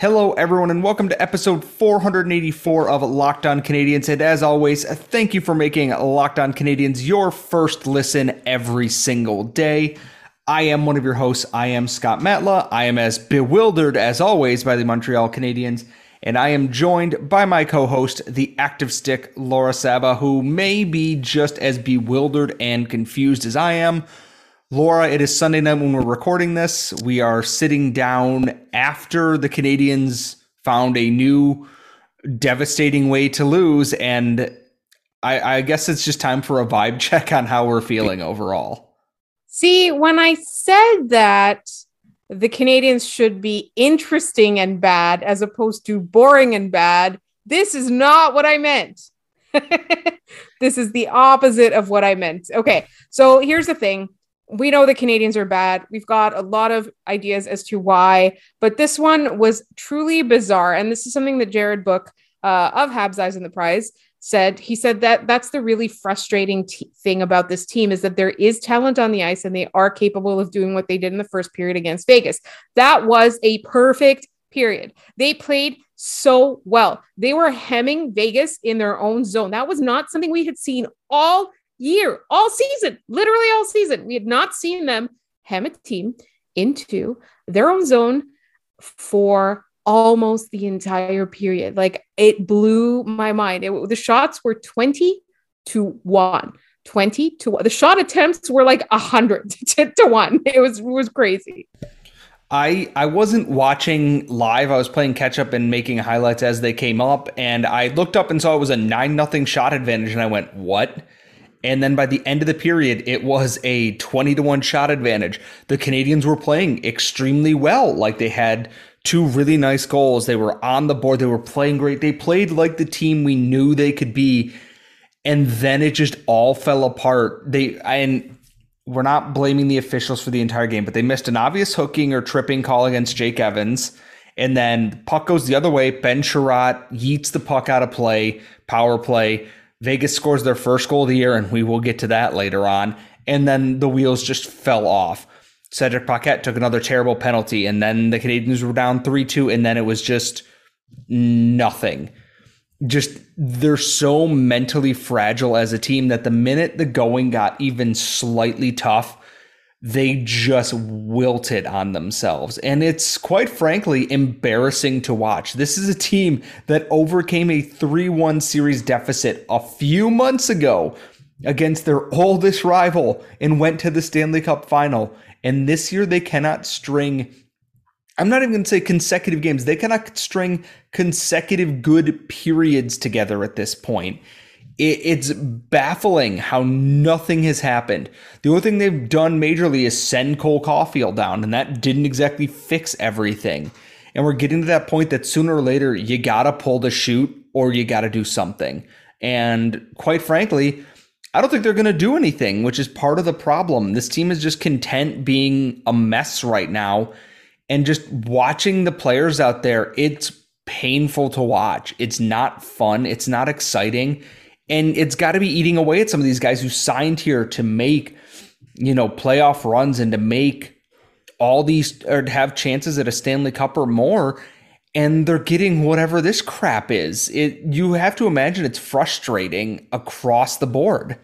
Hello, everyone, and welcome to episode 484 of Locked On Canadiens. And as always, thank you for making Locked On Canadiens your first listen every single day. I am one of your hosts. I am Scott Matla. I am as bewildered as always by the Montreal Canadiens, and I am joined by my co host, the active stick, Laura Saba, who may be just as bewildered and confused as I am. Laura, it is Sunday night when we're recording this. We are sitting down after the Canadiens found a new devastating way to lose. And I, I, guess it's just time for a vibe check on how we're feeling overall. See, when I said that the Canadiens should be interesting and bad as opposed to boring and bad, this is not what I meant. this is the opposite of what I meant. Okay, so here's the thing we know the Canadiens are bad. We've got a lot of ideas as to why, but this one was truly bizarre. And this is something that Jared Book uh, of Habs Eyes on the Prize said. He said that that's the really frustrating t- thing about this team is that there is talent on the ice and they are capable of doing what they did in the first period against Vegas. That was a perfect period. They played so well. They were hemming Vegas in their own zone. That was not something we had seen all year, all season, literally all season. We had not seen them hem a team into their own zone for almost the entire period. Like it blew my mind. It, the shots were 20 to 1. 20 to 1. The shot attempts were like 100 to, to 1. It was it was crazy. I I wasn't watching live. I was playing catch up and making highlights as they came up and I looked up and saw it was a 9 nothing shot advantage and I went, "What?" And then by the end of the period, it was a 20 to 1 shot advantage. The Canadiens were playing extremely well. Like they had two really nice goals. They were on the board. They were playing great. They played like the team we knew they could be. And then it just all fell apart. They and we're not blaming the officials for the entire game, but they missed an obvious hooking or tripping call against Jake Evans. And then puck goes the other way. Ben Chiarot yeets the puck out of play, power play. Vegas scores their first goal of the year, and we will get to that later on. And then the wheels just fell off. Cedric Paquette took another terrible penalty, and then the Canadiens were down 3 2, and then it was just nothing. Just they're so mentally fragile as a team that the minute the going got even slightly tough, they just wilted on themselves. And it's quite frankly embarrassing to watch. This is a team that overcame a 3 1 series deficit a few months ago against their oldest rival and went to the Stanley Cup final. And this year they cannot string. I'm not even going to say consecutive games. They cannot string consecutive good periods together at this point it, it's baffling how nothing has happened. The only thing they've done majorly is send Cole Caufield down, and that didn't exactly fix everything. And we're getting to that point that sooner or later you gotta pull the chute or you gotta do something. And quite frankly, I don't think they're going to do anything, which is part of the problem. This team is just content being a mess right now. And just watching the players out there, it's painful to watch. It's not fun. It's not exciting and it's got to be eating away at some of these guys who signed here to make you know playoff runs and to make all these or to have chances at a Stanley Cup or more. And they're getting whatever this crap is. It you have to imagine it's frustrating across the board.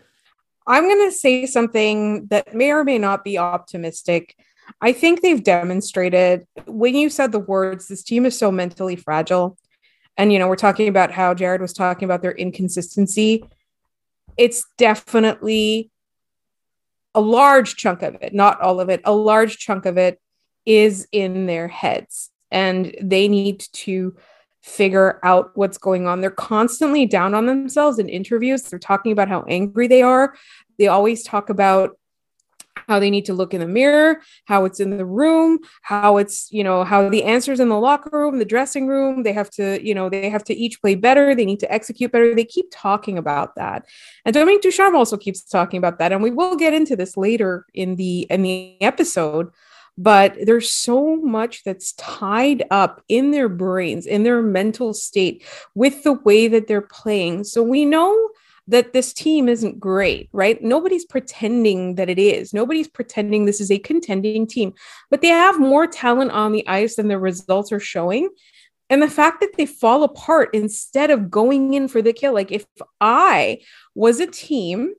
I'm going to say something that may or may not be optimistic. I think they've demonstrated when you said the words this team is so mentally fragile and you know we're talking about how jared was talking about their inconsistency. It's definitely a large chunk of it not all of it a large chunk of it is in their heads and they need to figure out what's going on. They're constantly down on themselves in interviews. They're talking about how angry they are. They always talk about how they need to look in the mirror, how it's in the room, how it's, you know, how the answers in the locker room, the dressing room, they have to, you know, they have to each play better, they need to execute better. They keep talking about that. And Dominique Ducharme also keeps talking about that. And we will get into this later in the in the episode. But there's so much that's tied up in their brains, in their mental state with the way that they're playing. So we know that this team isn't great, right? Nobody's pretending that it is. Nobody's pretending this is a contending team, but they have more talent on the ice than the results are showing. And the fact that they fall apart instead of going in for the kill, like if I was a team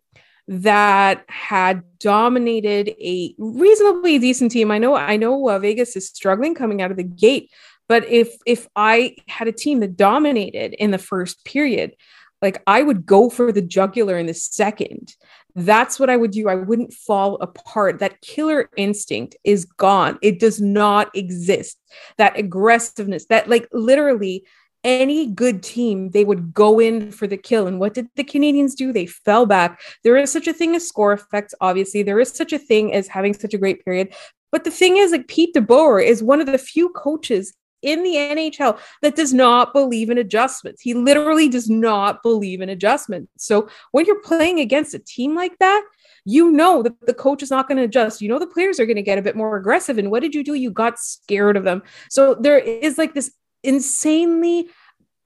that had dominated a reasonably decent team, I know, I know uh, Vegas is struggling coming out of the gate, but if if I had a team that dominated in the first period, like I would go for the jugular in the second. That's what I would do. I wouldn't fall apart. That killer instinct is gone. It does not exist. That aggressiveness, that like literally any good team, they would go in for the kill. And what did the Canadiens do? They fell back. There is such a thing as score effects, obviously. There is such a thing as having such a great period. But the thing is, like Pete DeBoer is one of the few coaches in the NHL that does not believe in adjustments. He literally does not believe in adjustments. So when you're playing against a team like that, you know that the coach is not going to adjust. You know the players are going to get a bit more aggressive. And what did you do? You got scared of them. So there is like this insanely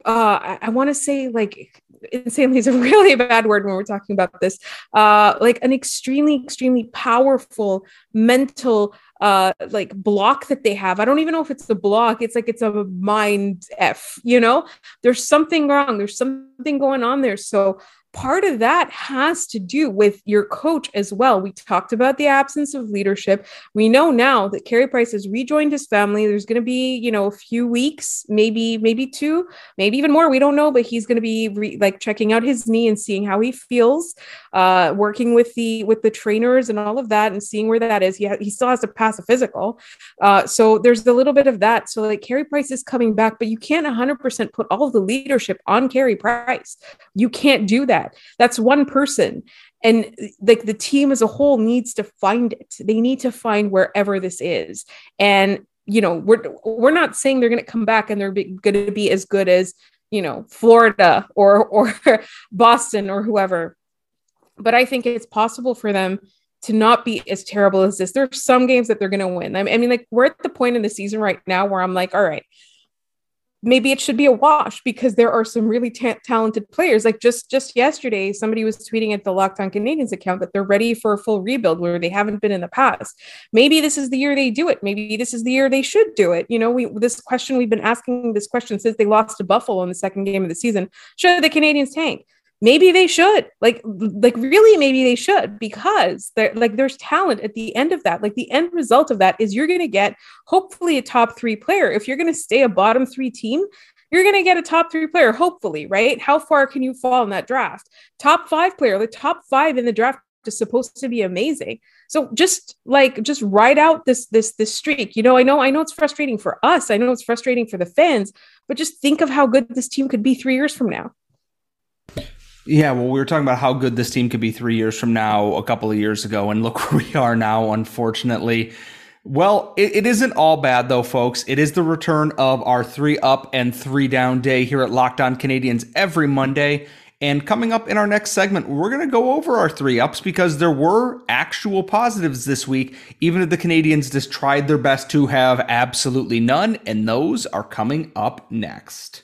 uh I, I want to say like insanely is a really bad word when we're talking about this uh like an extremely extremely powerful mental uh like block that they have i don't even know if it's a block it's like it's a mind f you know there's something wrong there's something going on there so part of that has to do with your coach as well. We talked about the absence of leadership. We know now that Carey Price has rejoined his family. There's going to be, you know, a few weeks, maybe, maybe two, maybe even more. We don't know, but he's going to be re- like checking out his knee and seeing how he feels, uh, working with the with the trainers and all of that, and seeing where that is. He ha- he still has to pass a physical, uh, so there's a little bit of that. So like Carey Price is coming back, but you can't 100% put all of the leadership on Carey Price. You can't do that. That's one person. And like the team as a whole needs to find it. They need to find wherever this is. And you know, we're we're not saying they're going to come back and they're going to be as good as you know Florida or or Boston or whoever. But I think it's possible for them to not be as terrible as this. There's some games that they're going to win. I mean, like we're at the point in the season right now where I'm like, all right, maybe it should be a wash because there are some really ta- talented players. Like just just yesterday, somebody was tweeting at the Locked On Canadiens account that they're ready for a full rebuild where they haven't been in the past. Maybe this is the year they do it. Maybe this is the year they should do it. You know, we this question we've been asking this question since they lost to Buffalo in the second game of the season. Should the Canadiens tank? Maybe they should. Like like really maybe they should because there like there's talent at the end of that. Like the end result of that is you're going to get hopefully a top 3 player. If you're going to stay a bottom 3 team you're going to get a top 3 player hopefully right? How far can you fall in that draft? Top 5 player the top 5 in the draft is supposed to be amazing. So just like just ride out this this this streak. You know i know i know it's frustrating for us. I know it's frustrating for the fans but just think of how good this team could be 3 years from now yeah, well, we were talking about how good this team could be three years from now, a couple of years ago, and look where we are now, unfortunately. Well, it, it isn't all bad, though, folks. It is the return of our three up and three down day here at Locked On Canadiens every Monday. And coming up in our next segment, we're going to go over our three ups because there were actual positives this week, even if the Canadiens just tried their best to have absolutely none. And those are coming up next.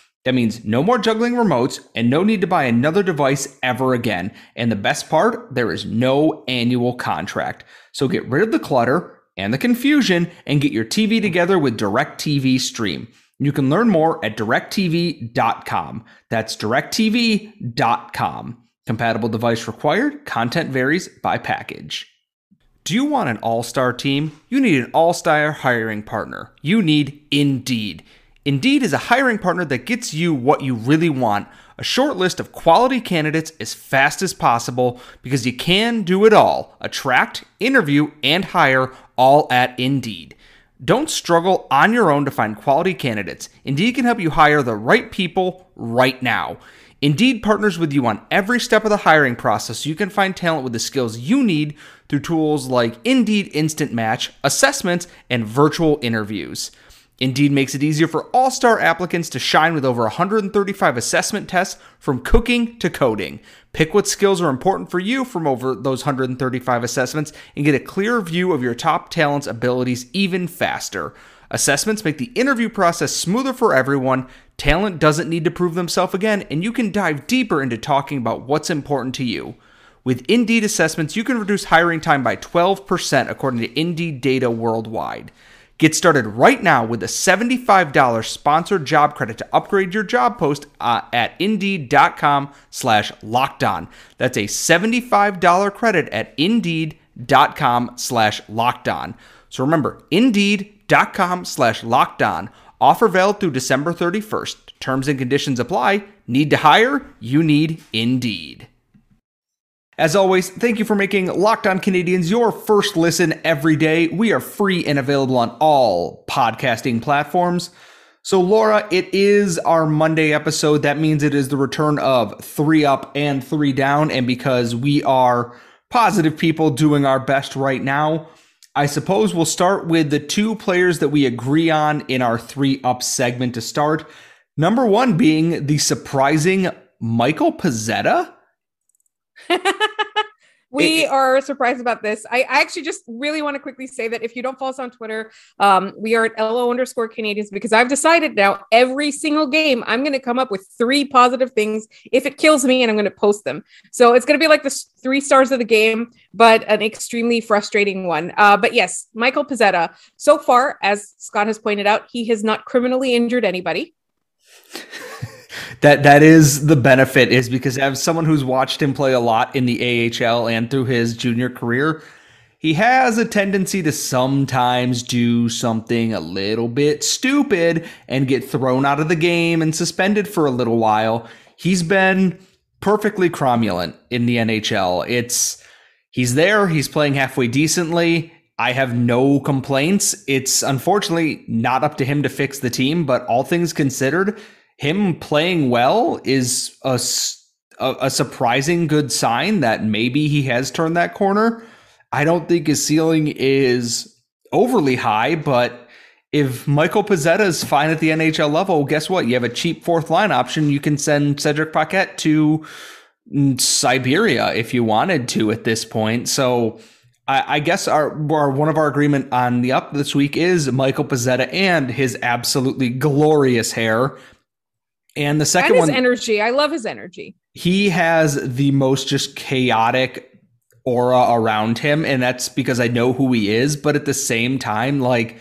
That means no more juggling remotes and no need to buy another device ever again. And the best part, there is no annual contract. So get rid of the clutter and the confusion and get your TV together with DirecTV Stream. You can learn more at directv.com. That's directv.com. Compatible device required. Content varies by package. Do you want an all star team? You need an all star hiring partner. You need Indeed. Indeed is a hiring partner that gets you what you really want a short list of quality candidates as fast as possible because you can do it all attract, interview, and hire all at Indeed. Don't struggle on your own to find quality candidates. Indeed can help you hire the right people right now. Indeed partners with you on every step of the hiring process so you can find talent with the skills you need through tools like Indeed Instant Match, assessments, and virtual interviews. Indeed makes it easier for all star applicants to shine with over 135 assessment tests from cooking to coding. Pick what skills are important for you from over those 135 assessments and get a clear view of your top talent's abilities even faster. Assessments make the interview process smoother for everyone. Talent doesn't need to prove themselves again, and you can dive deeper into talking about what's important to you. With Indeed assessments, you can reduce hiring time by 12% according to Indeed data worldwide. Get started right now with a $75 sponsored job credit to upgrade your job post uh, at indeed.com slash locked on. That's a $75 credit at indeed.com slash locked on. So remember, indeed.com slash locked on. Offer valid through December 31st. Terms and conditions apply. Need to hire? You need Indeed. As always, thank you for making Locked On Canadiens your first listen every day. We are free and available on all podcasting platforms. So, Laura, it is our Monday episode. That means it is the return of three up and three down. And because we are positive people doing our best right now, I suppose we'll start with the two players that we agree on in our three up segment to start. Number one being the surprising Michael Pezzetta. we are surprised about this. I, I, actually just really want to quickly say that if you don't follow us on Twitter, um, we are at LO underscore Canadiens because I've decided now every single game I'm going to come up with three positive things if it kills me and I'm going to post them. So it's going to be like the three stars of the game, but an extremely frustrating one. Uh, but yes, Michael Pezzetta, so far, as Scott has pointed out, he has not criminally injured anybody that that is the benefit is because as someone who's watched him play a lot in the AHL and through his junior career, he has a tendency to sometimes do something a little bit stupid and get thrown out of the game and suspended for a little while. He's been perfectly cromulent in the NHL. It's he's there, he's playing halfway decently. I have no complaints. It's unfortunately not up to him to fix the team, but all things considered, him playing well is a, a, a surprising good sign that maybe he has turned that corner. I don't think his ceiling is overly high, but if Michael Pezzetta is fine at the NHL level, guess what? You have a cheap fourth line option. You can send Cedric Paquette to Siberia if you wanted to at this point. So I, I guess our, our, one of our agreement on the up this week is Michael Pezzetta and his absolutely glorious hair. And the second and one, energy. I love his energy. He has the most just chaotic aura around him, and that's because I know who he is. But at the same time, like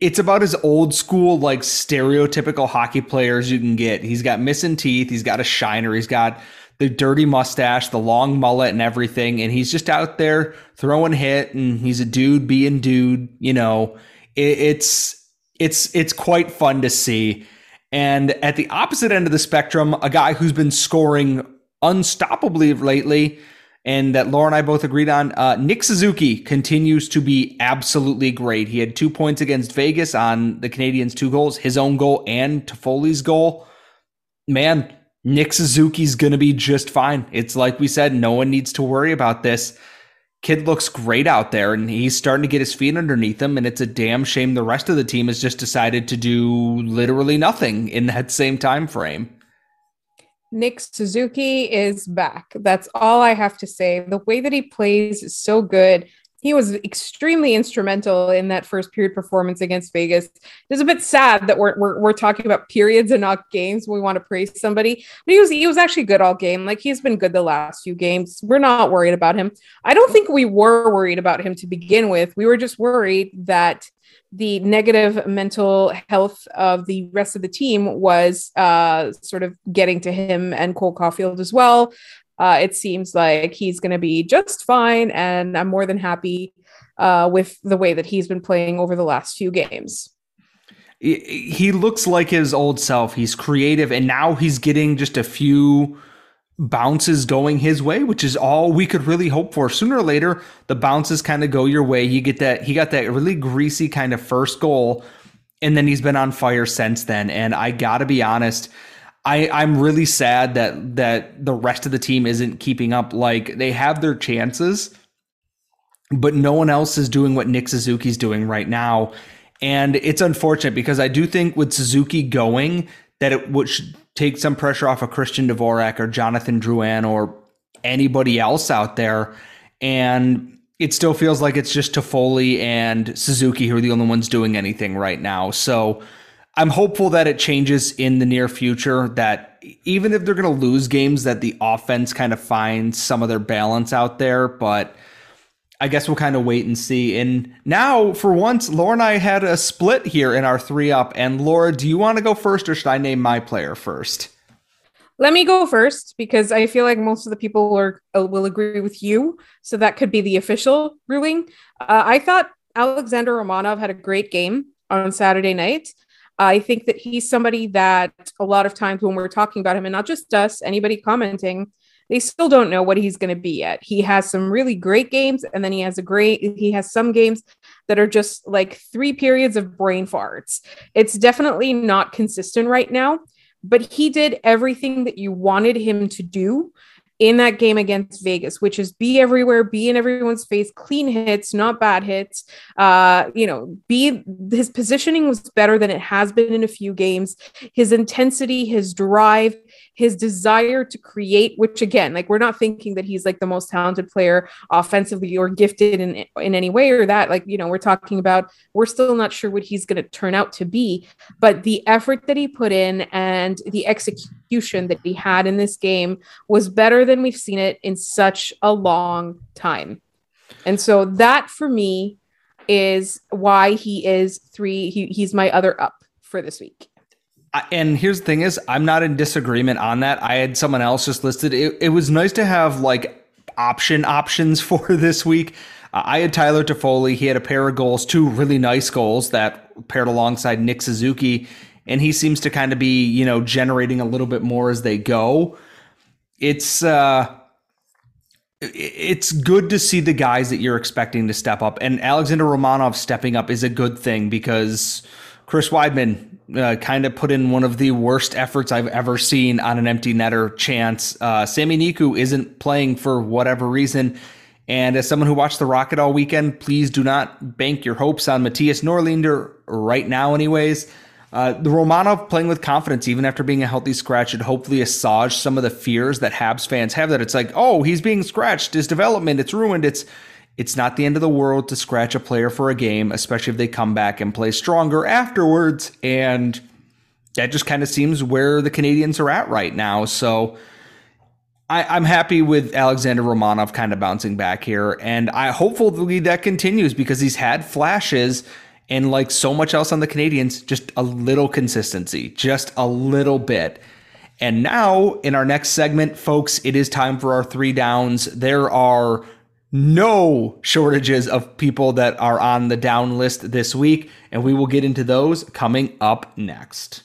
it's about as old school, like stereotypical hockey players you can get. He's got missing teeth. He's got a shiner. He's got the dirty mustache, the long mullet, and everything. And he's just out there throwing hit, and he's a dude being dude. You know, it, it's it's it's quite fun to see. And at the opposite end of the spectrum, a guy who's been scoring unstoppably lately, and that Laura and I both agreed on, uh, Nick Suzuki continues to be absolutely great. He had two points against Vegas on the Canadiens' two goals, his own goal and Toffoli's goal. Man, Nick Suzuki's going to be just fine. It's like we said, no one needs to worry about this kid looks great out there and he's starting to get his feet underneath him and it's a damn shame the rest of the team has just decided to do literally nothing in that same time frame Nick Suzuki is back. That's all I have to say. The way that he plays is so good he was extremely instrumental in that first period performance against Vegas. It's a bit sad that we're, we're, we're talking about periods and not games. we want to praise somebody, but he was he was actually good all game. Like he's been good the last few games. We're not worried about him. I don't think we were worried about him to begin with. We were just worried that the negative mental health of the rest of the team was uh, sort of getting to him and Cole Caufield as well uh, it seems like he's going to be just fine. And I'm more than happy uh, with the way that he's been playing over the last few games. He looks like his old self. He's creative, and now he's getting just a few bounces going his way, which is all we could really hope for. Sooner or later, the bounces kind of go your way. You get that he got that really greasy kind of first goal, and then he's been on fire since then. And I gotta be honest, I, I'm really sad that that the rest of the team isn't keeping up. Like they have their chances, but no one else is doing what Nick Suzuki's doing right now. And it's unfortunate because I do think with Suzuki going, that it would take some pressure off of Christian Dvorak or Jonathan Drouin or anybody else out there. And it still feels like it's just Toffoli and Suzuki who are the only ones doing anything right now. So I'm hopeful that it changes in the near future. That even if they're going to lose games, that the offense kind of finds some of their balance out there. But I guess we'll kind of wait and see. And now, for once, Laura and I had a split here in our three up. And Laura, do you want to go first, or should I name my player first? Let me go first because I feel like most of the people are, uh, will agree with you. So that could be the official ruling. Uh, I thought Alexander Romanov had a great game on Saturday night. I think that he's somebody that a lot of times when we're talking about him, and not just us, anybody commenting, they still don't know what he's going to be yet. He has some really great games, and then he has a great, he has some games that are just like three periods of brain farts. It's definitely not consistent right now, but he did everything that you wanted him to do in that game against Vegas, which is be everywhere, be in everyone's face, clean hits, not bad hits. Uh, you know, be his positioning was better than it has been in a few games. His intensity, his drive, his desire to create, which again, like we're not thinking that he's like the most talented player offensively or gifted in in any way or that. Like, you know, we're talking about we're still not sure what he's gonna turn out to be, but the effort that he put in and the execution that he had in this game was better than we've seen it in such a long time. And so that for me is why he is three. He, he's my other up for this week and here's the thing is i'm not in disagreement on that. I had someone else just listed. It, it was nice to have like option options for this week. Uh, i had tyler Toffoli. he had a pair of goals two really nice goals that paired alongside nick suzuki. And he seems to kind of be you know generating a little bit more as they go. It's uh it's good to see the guys that you're expecting to step up. And alexander romanov stepping up is a good thing because Chris Wideman uh, kind of put in one of the worst efforts I've ever seen on an empty netter chance. Uh, Sami Niku isn't playing for whatever reason. And as someone who watched the Rocket all weekend, please do not bank your hopes on Mattias Norlinder right now, anyways. Uh, the Romanov playing with confidence, even after being a healthy scratch, should hopefully assuage some of the fears that Habs fans have that it's like, oh, he's being scratched, his development, it's ruined. It's it's not the end of the world to scratch a player for a game, especially if they come back and play stronger afterwards. And that just kind of seems where the Canadiens are at right now. So I, am happy with Alexander Romanov kind of bouncing back here. And I hopefully that continues because he's had flashes. And like so much else on the Canadiens, just a little consistency, just a little bit. And now, in our next segment, folks, it is time for our three downs. There are no shortages of people that are on the down list this week, and we will get into those coming up next.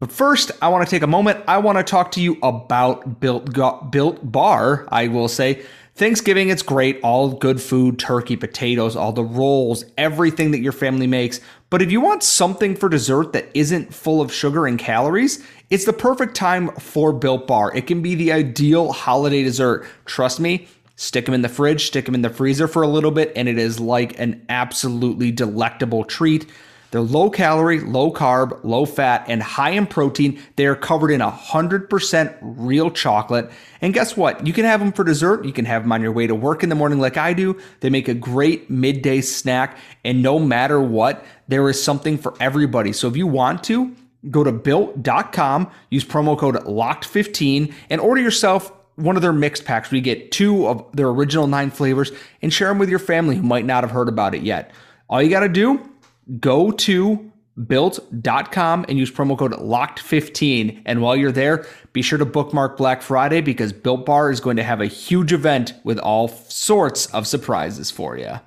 But first, I want to take a moment. I want to talk to you about Built Built Bar. I will say Thanksgiving, it's great. All good food, turkey, potatoes, all the rolls, everything that your family makes. But if you want something for dessert that isn't full of sugar and calories, it's the perfect time for Built Bar. It can be the ideal holiday dessert. Trust me, Stick them in the fridge, stick them in the freezer for a little bit, and it is like an absolutely delectable treat. They're low calorie, low carb, low fat, and high in protein. They are covered in 100% real chocolate. And guess what? You can have them for dessert. You can have them on your way to work in the morning, like I do. They make a great midday snack. And no matter what, there is something for everybody. So if you want to, go to built.com, use promo code LOCKED15, and order yourself one of their mixed packs you get two of their original nine flavors and share them with your family who might not have heard about it yet. All you got to do, go to built.com and use promo code locked15 and while you're there be sure to bookmark black friday because built bar is going to have a huge event with all sorts of surprises for you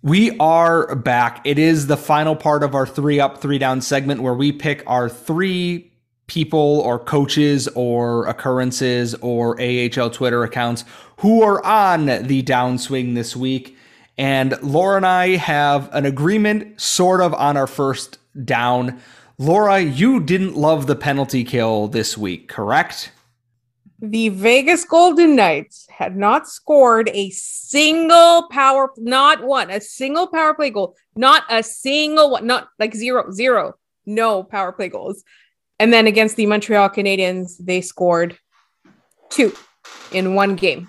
We are back. It is the final part of our three up, three down segment where we pick our three people or coaches or occurrences or AHL Twitter accounts who are on the downswing this week. And Laura and I have an agreement sort of on our first down. Laura, you didn't love the penalty kill this week, correct? The Vegas Golden Knights had not scored a single power, not one, a single power play goal, not a single one, not like zero, zero, no power play goals. And then against the Montreal Canadiens, they scored two in one game.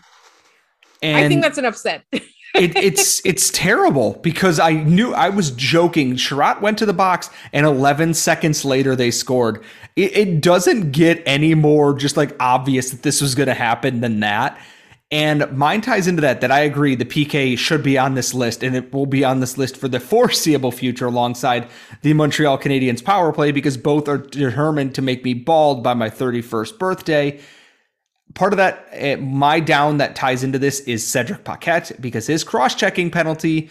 And I think that's enough said. it, it's it's terrible because I knew I was joking. Chiarot went to the box, and 11 seconds later they scored. It, it doesn't get any more just like obvious that this was going to happen than that. And mine ties into that. That I agree, the PK should be on this list, and it will be on this list for the foreseeable future, alongside the Montreal Canadiens power play, because both are determined to make me bald by my 31st birthday part of that, eh, my down that ties into this is Cedric Paquette because his cross checking penalty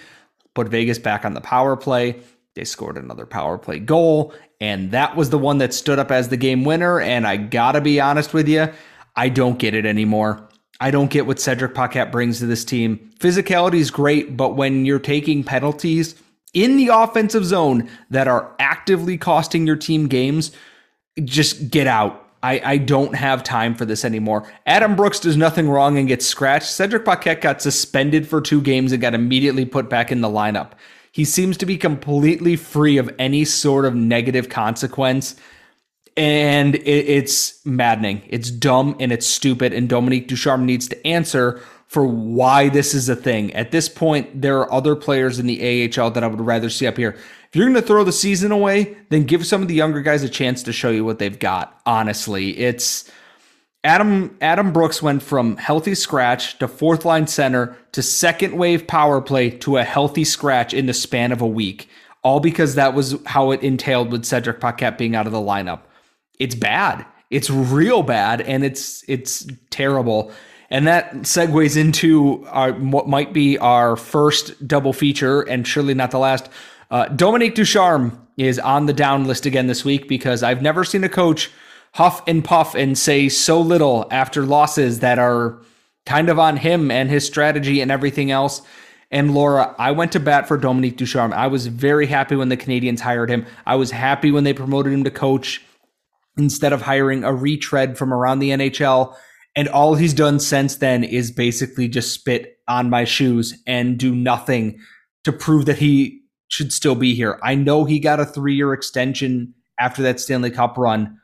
put Vegas back on the power play. They scored another power play goal, and that was the one that stood up as the game winner. And I gotta be honest with you, I don't get it anymore. I don't get what Cedric Paquette brings to this team. Physicality is great, but when you're taking penalties in the offensive zone that are actively costing your team games, just get out I, I don't have time for this anymore. Adam Brooks does nothing wrong and gets scratched. Cedric Paquette got suspended for two games and got immediately put back in the lineup. He seems to be completely free of any sort of negative consequence. And it, it's maddening. It's dumb and it's stupid. And Dominique Ducharme needs to answer for why this is a thing. At this point, there are other players in the AHL that I would rather see up here If you're going to throw the season away, then give some of the younger guys a chance to show you what they've got. Honestly, it's Adam Adam Brooks went from healthy scratch to fourth line center to second wave power play to a healthy scratch in the span of a week. All because that was how it entailed with Cedric Paquette being out of the lineup. It's bad. It's real bad and it's it's terrible. And that segues into our what might be our first double feature and surely not the last uh, Dominique Ducharme is on the down list again this week because I've never seen a coach huff and puff and say so little after losses that are kind of on him and his strategy and everything else. And Laura, I went to bat for Dominique Ducharme. I was very happy when the Canadiens hired him. I was happy when they promoted him to coach instead of hiring a retread from around the NHL. And all he's done since then is basically just spit on my shoes and do nothing to prove that he should still be here. I know he got a three year extension after that Stanley Cup run,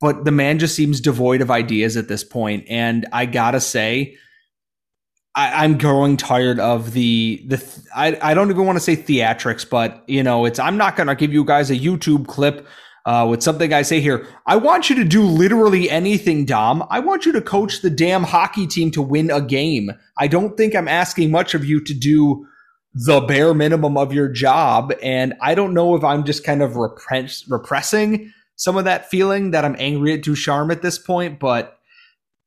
but the man just seems devoid of ideas at this point. And I gotta say, I, am growing tired of the the. Th- I I don't even want to say theatrics, but you know, it's. I'm not gonna give you guys a YouTube clip uh, with something I say here. I want you to do literally anything, Dom. I want you to coach the damn hockey team to win a game. I don't think I'm asking much of you to do the bare minimum of your job. And I don't know if I'm just kind of repress- repressing some of that feeling that I'm angry at Ducharme at this point, but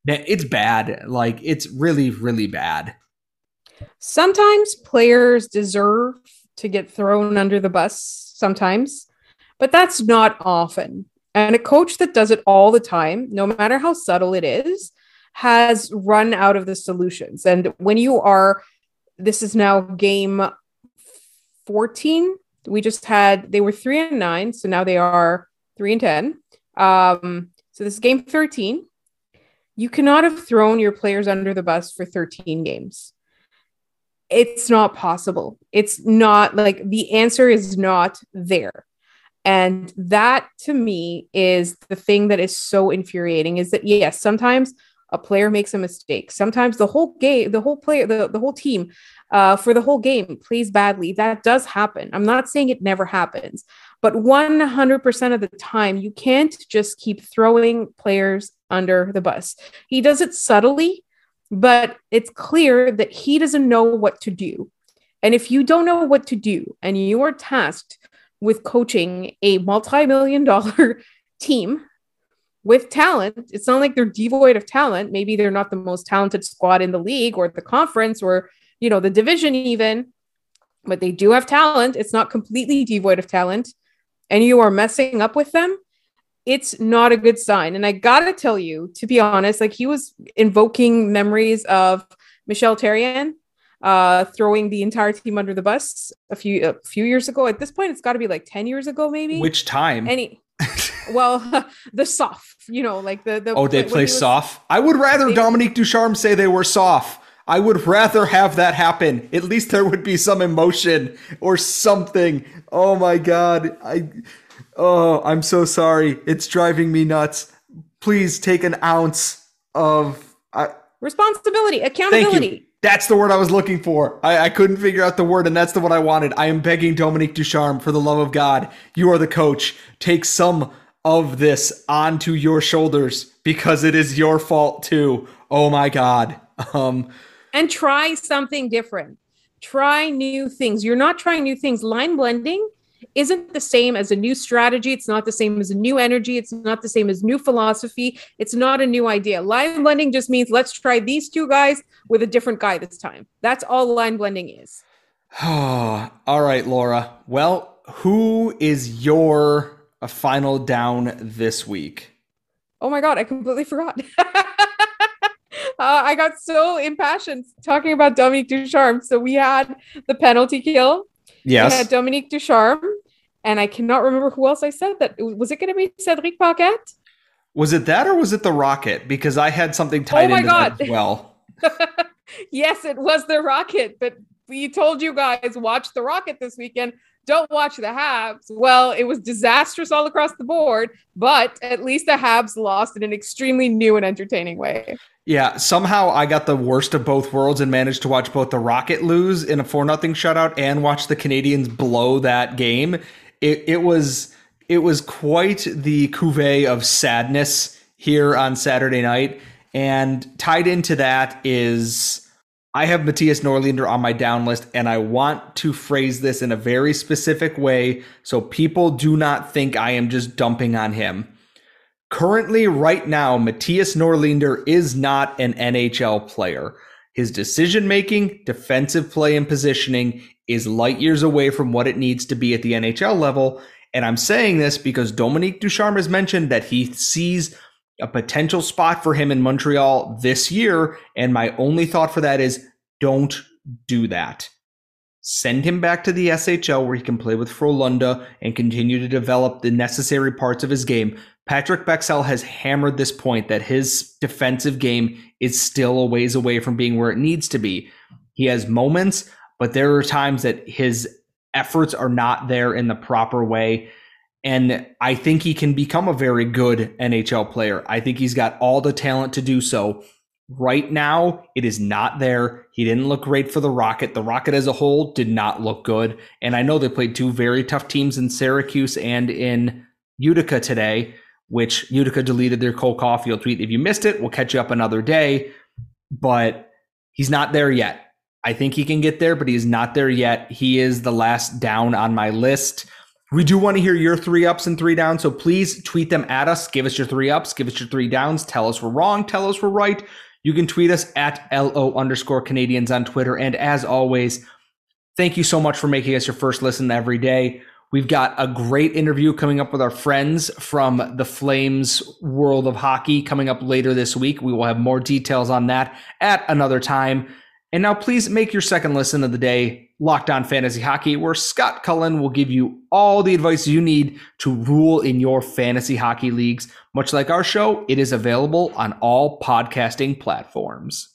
it's bad. Like it's really, really bad. Sometimes players deserve to get thrown under the bus sometimes, but that's not often. And a coach that does it all the time, no matter how subtle it is, has run out of the solutions. And when you are this is now game 14. We just had they were three and nine, so now they are three and ten. Um, so this is game 13. You cannot have thrown your players under the bus for 13 games. It's not possible. It's not like the answer is not there. And that to me is the thing that is so infuriating is that yes, sometimes a player makes a mistake. Sometimes the whole game, the whole player, the, the whole team uh, for the whole game plays badly. That does happen. I'm not saying it never happens, but 100% of the time, you can't just keep throwing players under the bus. He does it subtly, but it's clear that he doesn't know what to do. And if you don't know what to do and you are tasked with coaching a multi million dollar team with talent. It's not like they're devoid of talent. Maybe they're not the most talented squad in the league or the conference or, you know, the division even. but they do have talent. It's not completely devoid of talent, and you are messing up with them. It's not a good sign. And I gotta tell you, to be honest, like he was invoking memories of Michel Therrien uh, throwing the entire team under the bus a few a few years ago. At this point, it's got to be like ten years ago, maybe. Which time? Any. well, the soft, you know, like the the. Oh, they play was, soft. I would rather they, Dominique Ducharme say they were soft. I would rather have that happen. At least there would be some emotion or something. Oh my god. I Oh, I'm so sorry. It's driving me nuts. Please take an ounce of I, responsibility, accountability. That's the word I was looking for. I, I, couldn't figure out the word, and that's the one I wanted. I am begging Dominique Ducharme, for the love of God, you are the coach. Take some of this onto your shoulders because it is your fault too. Oh my God. Um, and try something different. Try new things. You're not trying new things. Line blending isn't the same as a new strategy. It's not the same as a new energy. It's not the same as new philosophy. It's not a new idea. Line blending just means let's try these two guys with a different guy this time. That's all line blending is. all right, Laura. Well, who is your uh, final down this week? Oh my God, I completely forgot. uh, I got so impassioned talking about Dominique Ducharme. So we had the penalty kill. Yes. We had Dominique Ducharme. And I cannot remember who else I said that. Was it going to be Cedric Paquette? Was it that or was it the Rocket? Because I had something oh tied oh into God. that as well. yes, it was the Rocket, but we told you guys watch the Rocket this weekend. Don't watch the Habs. Well, it was disastrous all across the board, but at least the Habs lost in an extremely new and entertaining way. Yeah, somehow I got the worst of both worlds and managed to watch both the Rocket lose in a 4 nothing shutout and watch the Canadiens blow that game. It it was it was quite the cuvee of sadness here on Saturday night. And tied into that is I have Mattias Norlinder on my down list, and I want to phrase this in a very specific way so people do not think I am just dumping on him. Currently, right now, Mattias Norlinder is not an NHL player. His decision making, defensive play, and positioning is light years away from what it needs to be at the NHL level. And I'm saying this because Dominique Ducharme has mentioned that he sees a potential spot for him in Montreal this year. And my only thought for that is don't do that. Send him back to the SHL where he can play with Frölunda and continue to develop the necessary parts of his game. Patrik Bexell has hammered this point that his defensive game is still a ways away from being where it needs to be. He has moments, but there are times that his efforts are not there in the proper way. And I think he can become a very good NHL player. I think he's got all the talent to do so. Right now, it is not there. He didn't look great for the Rocket. The Rocket as a whole did not look good. And I know they played two very tough teams in Syracuse and in Utica today, which Utica deleted their Cole Caufield tweet. If you missed it, we'll catch you up another day. But he's not there yet. I think he can get there, but he's not there yet. He is the last down on my list. We do want to hear your three ups and three downs, so please tweet them at us. Give us your three ups, give us your three downs. Tell us we're wrong, tell us we're right. You can tweet us at LO underscore Canadiens on Twitter. And as always, thank you so much for making us your first listen every day. We've got a great interview coming up with our friends from the Flames world of hockey coming up later this week. We will have more details on that at another time. And now please make your second listen of the day Locked On Fantasy Hockey, where Scott Cullen will give you all the advice you need to rule in your fantasy hockey leagues. Much like our show, it is available on all podcasting platforms.